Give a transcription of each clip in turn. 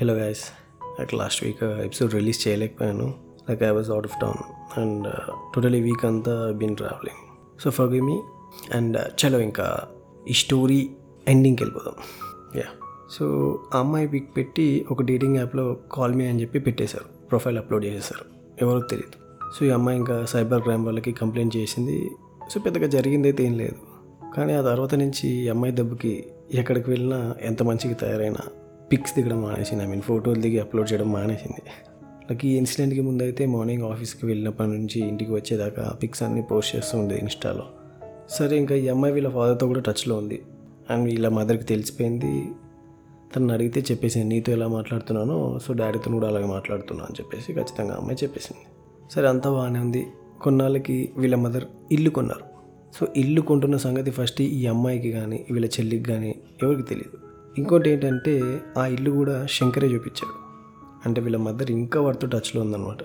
Hello guys like last week episode release చేయలేకపోయాను. Like I was out of town and totally week అంతా been travelling so for me and చలో ఇంకా ఈ story ఎండింగ్కి వెళ్ళిపోదాం. Yeah so ఆ అమ్మాయి pick పెట్టి ఒక డేటింగ్ యాప్లో కాల్ మీ అని చెప్పి పెట్టేశారు. ప్రొఫైల్ అప్లోడ్ చేసేసారు ఎవరో తెలియదు. సో ఈ అమ్మాయి ఇంకా సైబర్ క్రైమ్ వాళ్ళకి కంప్లైంట్ చేసింది. సో పెద్దగా జరిగింది అయితే ఏం లేదు. కానీ ఆ తర్వాత నుంచి ఈ అమ్మాయి దెబ్బకి ఎక్కడికి వెళ్ళినా ఎంత మంచిగా తయారైనా పిక్స్ దిగడం మానేసింది. ఐ మీన్ ఫోటోలు దిగి అప్లోడ్ చేయడం మానేసింది. నాకు ఈ ఇన్సిడెంట్కి ముందైతే మార్నింగ్ ఆఫీస్కి వెళ్ళినప్పటి నుంచి ఇంటికి వచ్చేదాకా పిక్స్ అన్ని పోస్ట్ చేస్తూ ఉండేది ఇన్స్టాలో. సరే ఇంకా ఈ అమ్మాయి వీళ్ళ ఫాదర్తో కూడా టచ్లో ఉంది. అండ్ వీళ్ళ మదర్కి తెలిసిపోయింది. తను అడిగితే చెప్పేసింది నీతో ఎలా మాట్లాడుతున్నానో సో డాడీతో కూడా అలాగే మాట్లాడుతున్నా అని చెప్పేసి ఖచ్చితంగా అమ్మాయి చెప్పేసింది. సరే అంతా బాగానే ఉంది. కొన్నాళ్ళకి వీళ్ళ మదర్ ఇల్లు కొన్నారు. సో ఇల్లు కొంటున్న సంగతి ఫస్ట్ ఈ అమ్మాయికి కానీ వీళ్ళ చెల్లికి కానీ ఎవరికి తెలియదు ఇంకోటి ఏంటంటే ఆ ఇల్లు కూడా శంకరే చూపించాడు. అంటే వీళ్ళ మదర్ ఇంకా వాడితో టచ్లో ఉందన్నమాట.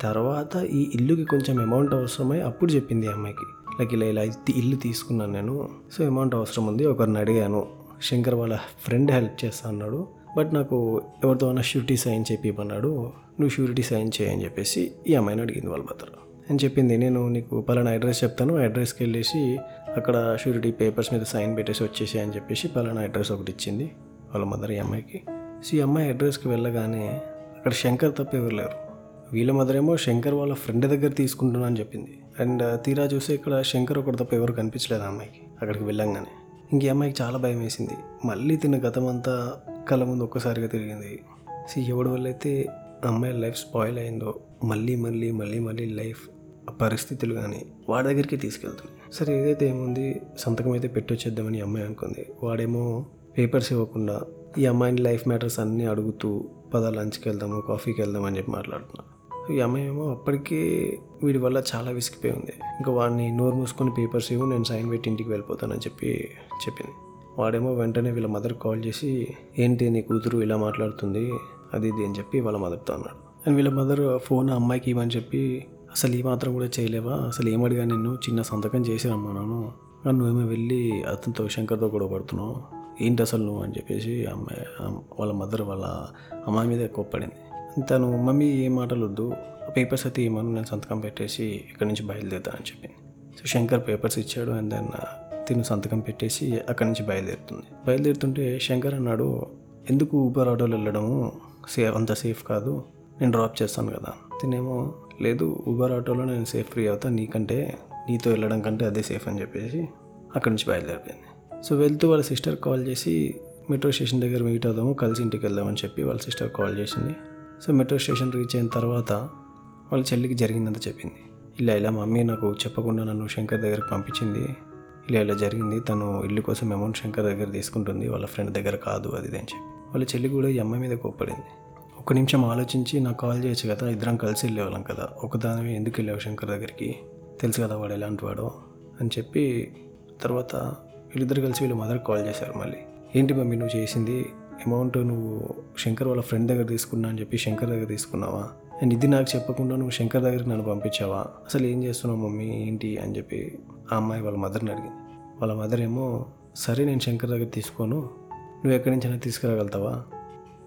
తర్వాత ఈ ఇల్లుకి కొంచెం అమౌంట్ అవసరమై అప్పుడు చెప్పింది ఈ అమ్మాయికి. లైక్ ఇలా ఇలా ఇల్లు తీసుకున్నాను నేను సో అమౌంట్ అవసరం ఉంది ఒకరిని అడిగాను. శంకర్ వాళ్ళ ఫ్రెండ్ హెల్ప్ చేస్తా అన్నాడు. బట్ నాకు ఎవరితో అన్నా షూరిటీ సైన్ చెప్పిమన్నాడు నువ్వు షూరిటీ సైన్ చేయని చెప్పేసి ఈ అమ్మాయిని అడిగింది వాళ్ళ మదర్. అని చెప్పింది. నేను నీకు పలానా అడ్రస్ చెప్తాను. అడ్రస్కి వెళ్ళేసి అక్కడ షూరిటీ పేపర్స్ మీద సైన్ పెట్టేసి వచ్చేసి అని చెప్పేసి పలానా అడ్రస్ ఒకటి ఇచ్చింది వాళ్ళ మదర్ ఈ అమ్మాయికి. సో ఈ అమ్మాయి అడ్రస్కి వెళ్ళగానే అక్కడ శంకర్ తప్ప ఎవరు లేరు. వీళ్ళ మదర్ ఏమో శంకర్ వాళ్ళ ఫ్రెండ్ దగ్గర తీసుకుంటున్నా అని చెప్పింది. అండ్ తీరా చూస్తే ఇక్కడ శంకర్ ఒకటి తప్ప ఎవరు కనిపించలేదు అమ్మాయికి అక్కడికి వెళ్ళంగానే. ఇంక అమ్మాయికి చాలా భయం వేసింది. మళ్ళీ తిన్న గతం అంతా కళ్ళ ముందు ఒక్కసారిగా తిరిగింది. సో ఎవడి వల్ల అయితే అమ్మాయి లైఫ్ స్పాయిల్ అయిందో మళ్ళీ మళ్ళీ మళ్ళీ మళ్ళీ లైఫ్ పరిస్థితులు కానీ వాడి దగ్గరికి తీసుకెళ్తుంది. సరే ఏదైతే ఏముంది సంతకం అయితే పెట్టొచ్చేద్దామని అమ్మాయి అనుకుంది. వాడేమో పేపర్స్ ఇవ్వకుండా ఈ అమ్మాయిని లైఫ్ మ్యాటర్స్ అన్నీ అడుగుతూ పద లంచ్కి వెళ్దాము కాఫీకి వెళ్దాం అని చెప్పి మాట్లాడుతున్నా. ఈ అమ్మాయి ఏమో అప్పటికే వీడి వల్ల చాలా విసిగిపోయి ఉంది. ఇంకా వాడిని నోరు మూసుకొని పేపర్స్ ఇవ్వు నేను సైన్ పెట్టి ఇంటికి వెళ్ళిపోతానని చెప్పి చెప్పింది. వాడేమో వెంటనే వీళ్ళ మదర్ కాల్ చేసి ఏంటి నీ కూతురు ఇలా మాట్లాడుతుంది? అది ఇది అని చెప్పి వాళ్ళ మదర్తో అన్నాడు. అండ్ వీళ్ళ మదర్ ఫోన్ అమ్మాయికి ఇవ్వని చెప్పి అసలు ఈ మాత్రం కూడా చేయలేవా? అసలు ఏమడిగా నిన్ను? చిన్న సంతకం చేసి రమ్మన్నాను నువ్వేమో వెళ్ళి అతనితో శంకర్తో కూడా పడుతున్నావు. ఏంటి అసలు నువ్వు? అని చెప్పేసి అమ్మాయి వాళ్ళ మదర్ వాళ్ళ అమ్మాయి మీద కోప్పడింది. తను మమ్మీ ఏం మాటలు వద్దు పేపర్స్ అయితే ఏమను నేను సంతకం పెట్టేసి ఇక్కడి నుంచి బయలుదేరుతానని చెప్పింది. సో శంకర్ పేపర్స్ ఇచ్చాడు. అండ్ దెన్ తిను సంతకం పెట్టేసి అక్కడి నుంచి బయలుదేరుతుంది. బయలుదేరుతుంటే శంకర్ అన్నాడు ఎందుకు ఊబర్ ఆటోలో వెళ్ళడము సేఫ్ అంత సేఫ్ కాదు? నేను డ్రాప్ చేస్తాను కదా. తినేమో లేదు ఊబర్ ఆటోలో నేను సేఫ్ ఫ్రీ అవుతాను నీకంటే నీతో వెళ్ళడం కంటే అదే సేఫ్ అని చెప్పేసి అక్కడి నుంచి బయలుదేరిపోయింది. సో వెళ్తూ వాళ్ళ సిస్టర్ కాల్ చేసి మెట్రో స్టేషన్ దగ్గర మీట్ అవుదాము కలిసి ఇంటికి వెళ్దామని చెప్పి వాళ్ళ సిస్టర్ కాల్ చేసింది. సో మెట్రో స్టేషన్ రీచ్ అయిన తర్వాత వాళ్ళ చెల్లికి జరిగిందంత చెప్పింది. ఇలా ఇలా మమ్మీ నాకు చెప్పకుండా నన్ను శంకర్ దగ్గరకు పంపించింది. ఇలా ఇలా జరిగింది. తను ఇల్లు కోసం అమౌంట్ శంకర్ దగ్గర తీసుకుంటుంది. వాళ్ళ ఫ్రెండ్ దగ్గర కాదు అది అని చెప్పి. వాళ్ళ చెల్లి కూడా ఈ అమ్మాయి మీద కోప్పడింది. ఒక నిమిషం ఆలోచించి నాకు కాల్ చేయొచ్చు కదా ఇద్దరం కలిసి వెళ్ళేవాళ్ళం కదా ఒకదాని ఎందుకు వెళ్ళావు శంకర్ దగ్గరికి? తెలుసు కదా వాడు ఎలాంటి వాడో? అని చెప్పి తర్వాత వీళ్ళిద్దరు కలిసి వీళ్ళ మదర్కి కాల్ చేశారు మళ్ళీ. ఏంటి మమ్మీ నువ్వు చేసింది అమౌంట్ నువ్వు శంకర్ వాళ్ళ ఫ్రెండ్ దగ్గర తీసుకున్నా అని చెప్పి శంకర్ దగ్గర తీసుకున్నావా? అండ్ ఇది నాకు చెప్పకుండా నువ్వు శంకర్ దగ్గరికి నన్ను పంపించావా? అసలు ఏం చేస్తున్నావు మమ్మీ ఏంటి? అని చెప్పి ఆ అమ్మాయి వాళ్ళ మదర్ని అడిగింది. వాళ్ళ మదర్ ఏమో సరే నేను శంకర్ దగ్గర తీసుకోను నువ్వు ఎక్కడి నుంచైనా తీసుకురాగలుగుతావా?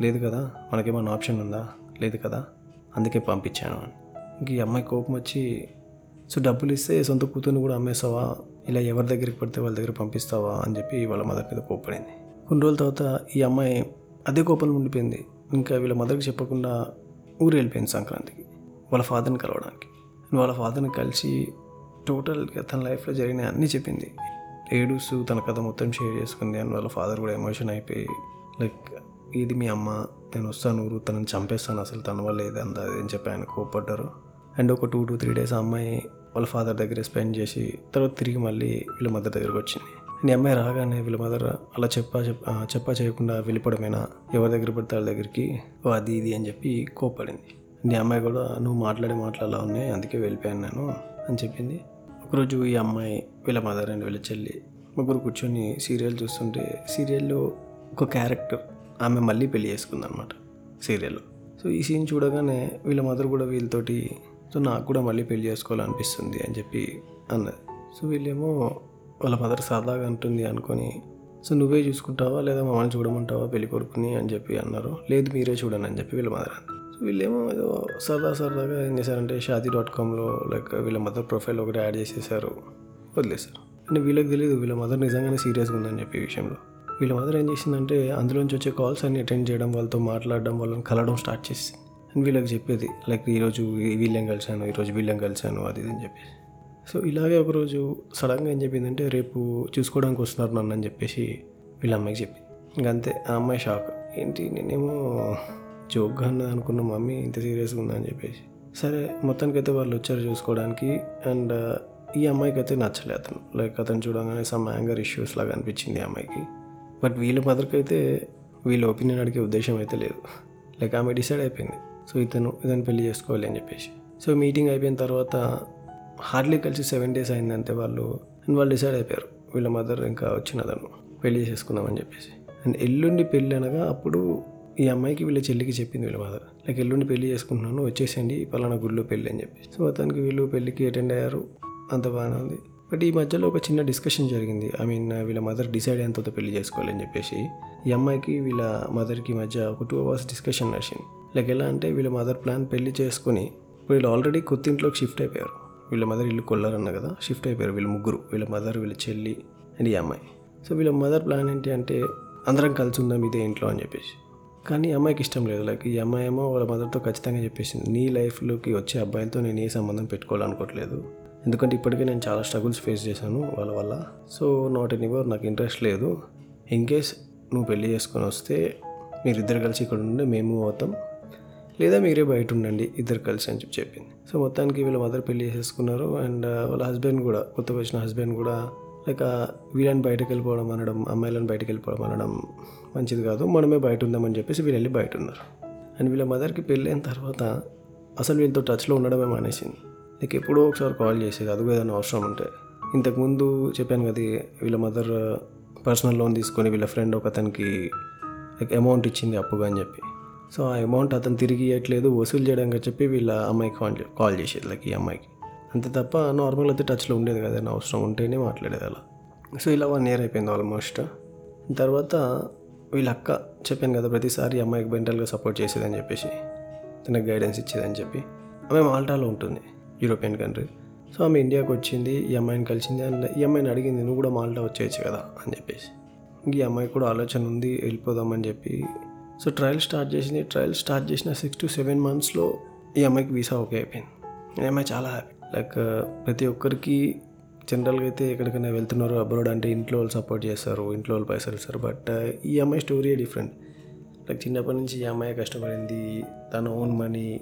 లేదు కదా మనకేమైనా ఆప్షన్ ఉందా? లేదు కదా అందుకే పంపించాను అని. ఇంక ఈ అమ్మాయి కోపం వచ్చి సో డబ్బులు ఇస్తే సొంత కూతుర్ని కూడా అమ్మేస్తావా ఇలా ఎవరి దగ్గరికి పడితే వాళ్ళ దగ్గర పంపిస్తావా? అని చెప్పి వాళ్ళ మదర్ మీద కోపడింది కొన్ని రోజుల తర్వాత ఈ అమ్మాయి అదే కోపంలో ఉండిపోయింది. ఇంకా వీళ్ళ మదర్కి చెప్పకుండా ఊరు వెళ్ళిపోయింది సంక్రాంతికి వాళ్ళ ఫాదర్ని కలవడానికి. వాళ్ళ ఫాదర్ని కలిసి టోటల్గా తన లైఫ్లో జరిగిన అన్నీ చెప్పింది. ఏడుస్తూ తన కథ మొత్తం షేర్ చేసుకుంది అని వాళ్ళ ఫాదర్ కూడా ఎమోషన్ అయిపోయి లైక్ ఇది మీ అమ్మ నేను వస్తాను ఊరు తనని చంపేస్తాను అసలు తన వల్ల ఏదంతా అని చెప్పి ఆయన కోపడ్డారు అండ్ ఒక టూ టు త్రీ డేస్ ఆ అమ్మాయి వాళ్ళ ఫాదర్ దగ్గర స్పెండ్ చేసి తర్వాత తిరిగి మళ్ళీ వీళ్ళ మదర్ దగ్గరకు వచ్చింది. నీ అమ్మాయి రాగానే వీళ్ళ మదర్ అలా చెప్పా చెప్పా చెప్పా చేయకుండా వెళ్ళిపోవడమేనా? ఎవరి దగ్గర పడితే వాళ్ళ దగ్గరికి ఓ అది ఇది అని చెప్పి కోపడింది నీ అమ్మాయి కూడా నువ్వు మాట్లాడే మాటలు అలా ఉన్నాయి అందుకే వెళ్ళిపోయాను నేను అని చెప్పింది. ఒకరోజు ఈ అమ్మాయి వీళ్ళ మదర్ అండ్ వీళ్ళ చెల్లి ముగ్గురు కూర్చొని సీరియల్ చూస్తుంటే సీరియల్లో ఒక క్యారెక్టర్ ఆమె మళ్ళీ పెళ్ళి చేసుకుందనమాట సీరియల్లో. సో ఈ సీన్ చూడగానే వీళ్ళ మదర్ కూడా వీళ్ళతోటి సో నాకు కూడా మళ్ళీ పెళ్ళి చేసుకోవాలనిపిస్తుంది అని చెప్పి అన్నది. సో వీళ్ళేమో వాళ్ళ మదర్ సరదాగా అంటుంది అనుకొని సో నువ్వే చూసుకుంటావా? లేదా మమ్మల్ని చూడమంటావా? పెళ్ళి కొడుకుని అని చెప్పి అన్నారు. లేదు మీరే చూడండి అని చెప్పి వీళ్ళ మదర్ అంది. వీళ్ళేమో ఏదో సరదా సరదాగా ఏం చేశారంటే షాదీ డాట్ కామ్లో లైక్ వీళ్ళ మదర్ ప్రొఫైల్ ఒకటి యాడ్ చేసేసారు. వదిలేశారు. అంటే వీళ్ళకి తెలియదు వీళ్ళ మదర్ నిజంగానే సీరియస్గా ఉందని చెప్పి విషయంలో. వీళ్ళ మదర్ ఏం చేసిందంటే అందులోంచి వచ్చే కాల్స్ అన్ని అటెండ్ చేయడం వాళ్ళతో మాట్లాడడం వాళ్ళని కలవడం స్టార్ట్ చేసింది అండ్ వీళ్ళకి చెప్పేది. లైక్ ఈరోజు వీళ్ళని కలిశాను ఈరోజు వీళ్ళని కలిశాను అది ఇది అని చెప్పేసి. సో ఇలాగే ఒకరోజు సడన్గా ఏం చెప్పిందంటే రేపు చూసుకోవడానికి వస్తున్నారు నన్ను అని చెప్పేసి వీళ్ళ అమ్మాయికి చెప్పింది. ఇంకంతే ఆ అమ్మాయి షాక్. ఏంటి నేనేమో జోక్గా అన్నది అనుకున్న మమ్మీ ఇంత సీరియస్గా ఉందని చెప్పేసి. సరే మొత్తానికైతే వాళ్ళు వచ్చారు చూసుకోవడానికి అండ్ ఈ అమ్మాయికి అయితే నచ్చలే అతను. లైక్ అతను చూడగానే సమ్ యాంగర్ ఇష్యూస్ లాగా అనిపించింది ఈ అమ్మాయికి. బట్ వీళ్ళ మదర్కి అయితే వీళ్ళ ఒపీనియన్ అడిగే ఉద్దేశం అయితే లేదు. లైక్ ఆమె డిసైడ్ అయిపోయింది. సో ఇతను ఇతను పెళ్ళి చేసుకోవాలి అని చెప్పేసి. సో మీటింగ్ అయిపోయిన తర్వాత హార్డ్లీ కలిసి సెవెన్ డేస్ అయిందంటే వాళ్ళు. అండ్ వాళ్ళు డిసైడ్ అయిపోయారు. వీళ్ళ మదర్ ఇంకా వచ్చిన అతను. పెళ్ళి చేసుకుందామని చెప్పేసి. అండ్ ఎల్లుండి పెళ్ళి అనగా అప్పుడు ఈ అమ్మాయికి వీళ్ళ చెల్లికి చెప్పింది వీళ్ళ మదర్. లైక్ ఎల్లుండి పెళ్ళి చేసుకుంటున్నాను వచ్చేసేయండి పలానా గుడిలో పెళ్ళి అని చెప్పేసి. సో అతనికి వీళ్ళు పెళ్ళికి అటెండ్ అయ్యారు. అంత బాగానే ఉంది. బట్ ఈ మధ్యలో ఒక చిన్న డిస్కషన్ జరిగింది. ఐ మీన్ వీళ్ళ మదర్ డిసైడ్ అయిన తర్వాత పెళ్ళి చేసుకోవాలని చెప్పేసి. ఈ అమ్మాయికి వీళ్ళ మదర్కి మధ్య ఒక టూ అవర్స్ డిస్కషన్ నడిచింది. లైక్ ఎలా అంటే వీళ్ళ మదర్ ప్లాన్ పెళ్ళి చేసుకుని ఇప్పుడు వీళ్ళు ఆల్రెడీ కొత్త ఇంట్లోకి షిఫ్ట్ అయిపోయారు. వీళ్ళ మదర్ ఇల్లు కొల్లారన్న కదా షిఫ్ట్ అయిపోయారు వీళ్ళ ముగ్గురు. వీళ్ళ మదర్ వీళ్ళ చెల్లి అండ్ ఈ అమ్మాయి. సో వీళ్ళ మదర్ ప్లాన్ ఏంటి అంటే అందరం కలిసి ఉందాం ఇదే ఇంట్లో అని చెప్పేసి. కానీ అమ్మాయికి ఇష్టం లేదు. లైక్ ఈ అమ్మాయి ఏమో వాళ్ళ మదర్తో ఖచ్చితంగా చెప్పేసింది. నీ లైఫ్లోకి వచ్చే అబ్బాయిలతో నేను ఏ సంబంధం పెట్టుకోవాలనుకోవట్లేదు. ఎందుకంటే ఇప్పటికే నేను చాలా స్ట్రగుల్స్ ఫేస్ చేశాను వాళ్ళ వల్ల. సో నాట్ ఎన్ ఎనీవర్ నాకు ఇంట్రెస్ట్ లేదు. ఇన్ కేస్ నువ్వు పెళ్ళి చేసుకొని వస్తే మీరిద్దరు కలిసి ఇక్కడ ఉండి మేము అవుతాం. లేదా మీరే బయట ఉండండి ఇద్దరు కలిసి అని చెప్పి చెప్పింది. సో మొత్తానికి వీళ్ళ మదర్ పెళ్ళి చేసేసుకున్నారు. అండ్ వాళ్ళ హస్బెండ్ కూడా కొత్తగా వచ్చిన హస్బెండ్ కూడా లైక్ వీళ్ళని బయటకు వెళ్ళిపోవడం అనడం అమ్మాయిలను బయటకు వెళ్ళిపోవడం అనడం మంచిది కాదు. మనమే బయట ఉందామని చెప్పేసి వీళ్ళు వెళ్ళి బయట ఉన్నారు అండ్ వీళ్ళ మదర్కి పెళ్ళైన తర్వాత అసలు వీళ్ళతో టచ్లో ఉండడమే మానేసింది. లైక్ ఎప్పుడో ఒకసారి కాల్ చేసేది అది ఏదైనా అవసరం ఉంటే. ఇంతకుముందు చెప్పాను కదా వీళ్ళ మదర్ పర్సనల్ లోన్ తీసుకొని వీళ్ళ ఫ్రెండ్ ఒక అతనికి లైక్ అమౌంట్ ఇచ్చింది అప్పుగా అని చెప్పి. సో ఆ అమౌంట్ అతను తిరిగి ఇవ్వట్లేదు వసూలు చేయడానికి చెప్పి వీళ్ళ అమ్మాయికి కాల్ చే- కాల్ చేసేది లైక్ ఈ అమ్మాయికి. అంతే తప్ప నార్మల్ అయితే టచ్లో ఉండేది కదా ఏదైనా అవసరం ఉంటేనే మాట్లాడేది అలా. సో ఇలా వన్ ఇయర్ అయిపోయింది ఆల్మోస్ట్ తర్వాత వీళ్ళ అక్క చెప్పాను కదా ప్రతిసారి ఈ అమ్మాయికి మెంటల్గా సపోర్ట్ చేసేదని చెప్పేసి తనకు గైడెన్స్ ఇచ్చేదని చెప్పి. ఆమె మాల్టాలో ఉంటుంది యూరోపియన్ కంట్రీ సో ఆమె ఇండియాకి వచ్చింది ఈ అమ్మాయిని కలిసింది అండ్ ఈ అమ్మాయిని అడిగింది నువ్వు కూడా మాల్టా వచ్చేయచ్చు కదా? అని చెప్పేసి. ఈ అమ్మాయికి కూడా ఆలోచన ఉంది వెళ్ళిపోదామని చెప్పి. సో ట్రయల్ స్టార్ట్ చేసింది ట్రయల్ స్టార్ట్ చేసిన సిక్స్ టు సెవెన్ మంత్స్లో ఈ అమ్మాయికి వీసా ఓకే అయిపోయింది. ఈ అమ్మాయి చాలా హ్యాపీ లైక్ ప్రతి ఒక్కరికి జనరల్గా అయితే ఎక్కడికైనా వెళ్తున్నారు అబ్రాడ్ అంటే ఇంట్లో వాళ్ళు సపోర్ట్ చేస్తారు ఇంట్లో వాళ్ళు పైసలు ఇస్తారు. బట్ ఈ అమ్మాయి స్టోరీ డిఫరెంట్. లైక్ చిన్నప్పటి నుంచి ఈ అమ్మాయి కష్టపడింది. తన ఓన్ మనీ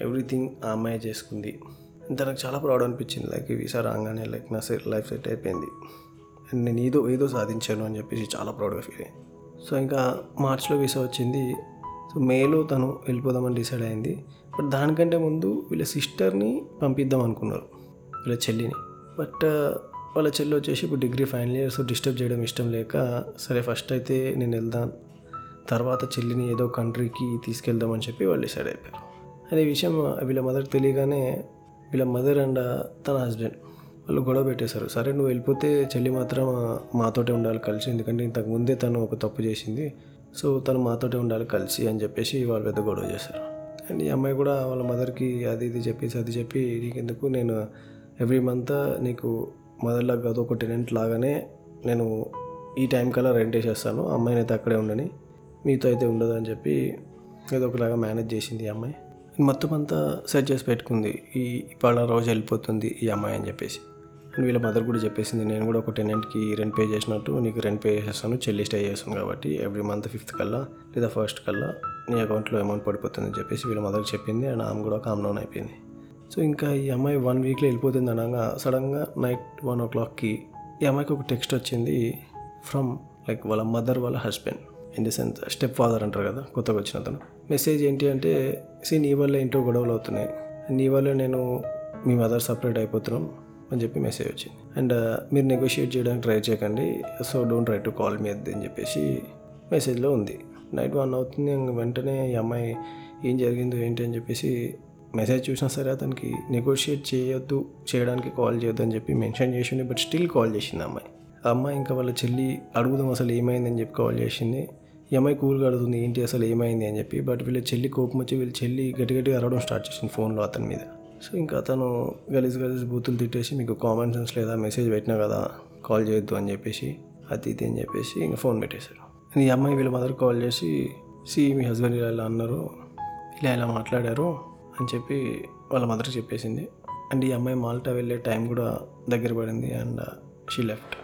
ఎవ్రీథింగ్ ఆ అమ్మాయి చేసుకుంది. తనకు చాలా ప్రౌడ్ అనిపించింది. లైక్ వీసా రాగానే లైక్ నా లైఫ్ సెట్ అయిపోయింది. అండ్ నేను ఏదో ఏదో సాధించాను అని చెప్పేసి చాలా ప్రౌడ్గా ఫీల్ అయ్యాను. సో ఇంకా మార్చ్లో వీసా వచ్చింది. సో మేలో తను వెళ్ళిపోదామని డిసైడ్ అయింది. బట్ దానికంటే ముందు వీళ్ళ సిస్టర్ని పంపిద్దాం అనుకున్నారు వీళ్ళ చెల్లిని. బట్ uh, వాళ్ళ చెల్లి వచ్చేసి ఇప్పుడు degree final year so disturb చేయడం ఇష్టం లేక సరే ఫస్ట్ అయితే నేను వెళ్దాం తర్వాత చెల్లిని ఏదో కంట్రీకి తీసుకెళ్దామని చెప్పి వాళ్ళు డిసైడ్ అయిపోయారు. అదే విషయం uh, వీళ్ళ మదర్కి తెలియగానే వీళ్ళ మదర్ అండ్ uh, తన హస్బెండ్ వాళ్ళు గొడవ పెట్టేశారు. సరే నువ్వు వెళ్ళిపోతే చెల్లి మాత్రం మాతోటే ఉండాలి కలిసి. ఎందుకంటే ఇంతకు ముందే తను ఒక తప్పు చేసింది. సో తను మాతోటే ఉండాలి కలిసి అని చెప్పేసి వాళ్ళు పెద్ద గొడవ చేశారు. అండ్ ఈ అమ్మాయి కూడా వాళ్ళ మదర్కి అది ఇది చెప్పేసి అది చెప్పి నీకెందుకు నేను ఎవ్రీ మంత్ నీకు మదర్లాగా కాదు ఒక టెనెంట్ లాగానే నేను ఈ టైం కల్లా రెంట్ వేసేస్తాను. అమ్మాయిని అయితే అక్కడే ఉండని మీతో అయితే ఉండదు అని చెప్పి ఏదో ఒకలాగా మేనేజ్ చేసింది ఈ అమ్మాయి. మొత్తం అంతా సెట్ చేసి పెట్టుకుంది. ఈ ఇవాళ రోజు వెళ్ళిపోతుంది ఈ అమ్మాయి అని చెప్పేసి. అండ్ వీళ్ళ మదర్ కూడా చెప్పేసింది. నేను కూడా ఒక టెనెంట్కి రెంట్ పే చేసినట్టు నీకు రెంట్ పే చేస్తాను చెల్లి స్టే చేస్తాను కాబట్టి ఎవ్రీ మంత్ ఫిఫ్త్ కల్లా లేదా ఫస్ట్ కల్లా నీ అకౌంట్లో అమౌంట్ పడిపోతుందని చెప్పేసి వీళ్ళ మదర్ చెప్పింది అండ్ ఆమె కూడా కామ్ డౌన్ అయిపోయింది. సో ఇంకా ఈ అమ్మాయి వన్ వీక్లో వెళ్ళిపోతుంది అనగా సడన్గా నైట్ వన్ ఓ క్లాక్కి ఈ అమ్మాయికి ఒక టెక్స్ట్ వచ్చింది ఫ్రమ్ లైక్ వాళ్ళ మదర్ వాళ్ళ husband in the sense step father అంటారు కదా కొత్తగా వచ్చిన అతను. మెసేజ్ ఏంటి అంటే సీ నీ వల్ల ఇంట్లో గొడవలు అవుతున్నాయి. నీ వల్ల నేను మీ మదర్ సపరేట్ అయిపోతున్నాం. అని చెప్పి మెసేజ్ వచ్చింది. అండ్ uh, మీరు నెగోషియేట్ చేయడానికి ట్రై చేయకండి. So don't try to call me అది అని చెప్పేసి మెసేజ్లో ఉంది. నైట్ వన్ అవుతుంది. వెంటనే ఈ అమ్మాయి ఏం జరిగిందో ఏంటి అని చెప్పేసి మెసేజ్ చూసినా సరే అతనికి నెగోషియేట్ చేయొద్దు చేయడానికి కాల్ చేయొద్దు అని చెప్పి మెన్షన్ చేసింది. బట్ స్టిల్ కాల్ చేసింది అమ్మాయి. ఆ అమ్మాయి ఇంకా వాళ్ళ చెల్లి అడుగుదాం అసలు ఏమైందని చెప్పి కాల్ చేసింది. ఈ అమ్మాయి కూల్గా అడుగుతుంది ఏంటి అసలు ఏమైంది అని చెప్పి. బట్ వీళ్ళ చెల్లి కోపం వచ్చి వీళ్ళ చెల్లి గట్టి గట్టిగా అరవడం స్టార్ట్ చేసింది ఫోన్లో అతని మీద. సో ఇంకా అతను గలీజ్ గలీజ్ బూతులు తిట్టేసి మీకు కామన్ సెన్స్ లేదా మెసేజ్ పెట్టినా కదా కాల్ చేయొద్దు అని చెప్పేసి అది ఇది అని చెప్పేసి ఇంకా ఫోన్ పెట్టేశారు ఈ అమ్మాయి వీళ్ళ మదర్ కాల్ చేసి సి మీ హస్బెండ్ ఇలా ఇలా అన్నారు ఇలా ఇలా మాట్లాడారు అని చెప్పి వాళ్ళ మదర్ చెప్పేసింది. అండ్ ఈ అమ్మాయి మాల్టా వెళ్ళే టైం కూడా దగ్గర పడింది అండ్ షీ లెఫ్ట్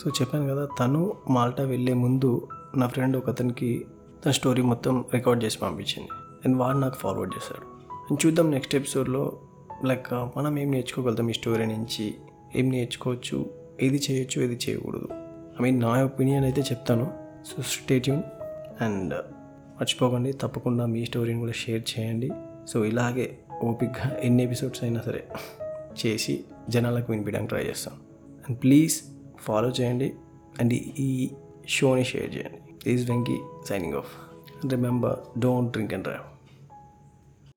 సో చెప్పాను కదా తను మాల్టా వెళ్ళే ముందు నా ఫ్రెండ్ ఒక అతనికి తన స్టోరీ మొత్తం రికార్డ్ చేసి పంపించింది. అండ్ వాడు నాకు ఫార్వర్డ్ చేశాడు. అండ్ చూద్దాం నెక్స్ట్ ఎపిసోడ్లో లైక్ మనం ఏం నేర్చుకోగలుగుతాం ఈ స్టోరీ నుంచి? ఏం నేర్చుకోవచ్చు? ఏది చేయొచ్చు? ఏది చేయకూడదు? ఐ మీన్ నా ఒపీనియన్ అయితే చెప్తాను. సో స్టేట్యూన్ అండ్ మర్చిపోకండి తప్పకుండా మీ స్టోరీని కూడా షేర్ చేయండి. సో ఇలాగే ఓపిక్గా ఎన్ని ఎపిసోడ్స్ అయినా సరే చేసి జనాలకు వినిపించడానికి ట్రై చేస్తాం. అండ్ ప్లీజ్ ఫాలో చేయండి అండ్ ఈ షోని షేర్ చేయండి. Is Venky signing off. Remember don't drink and drive.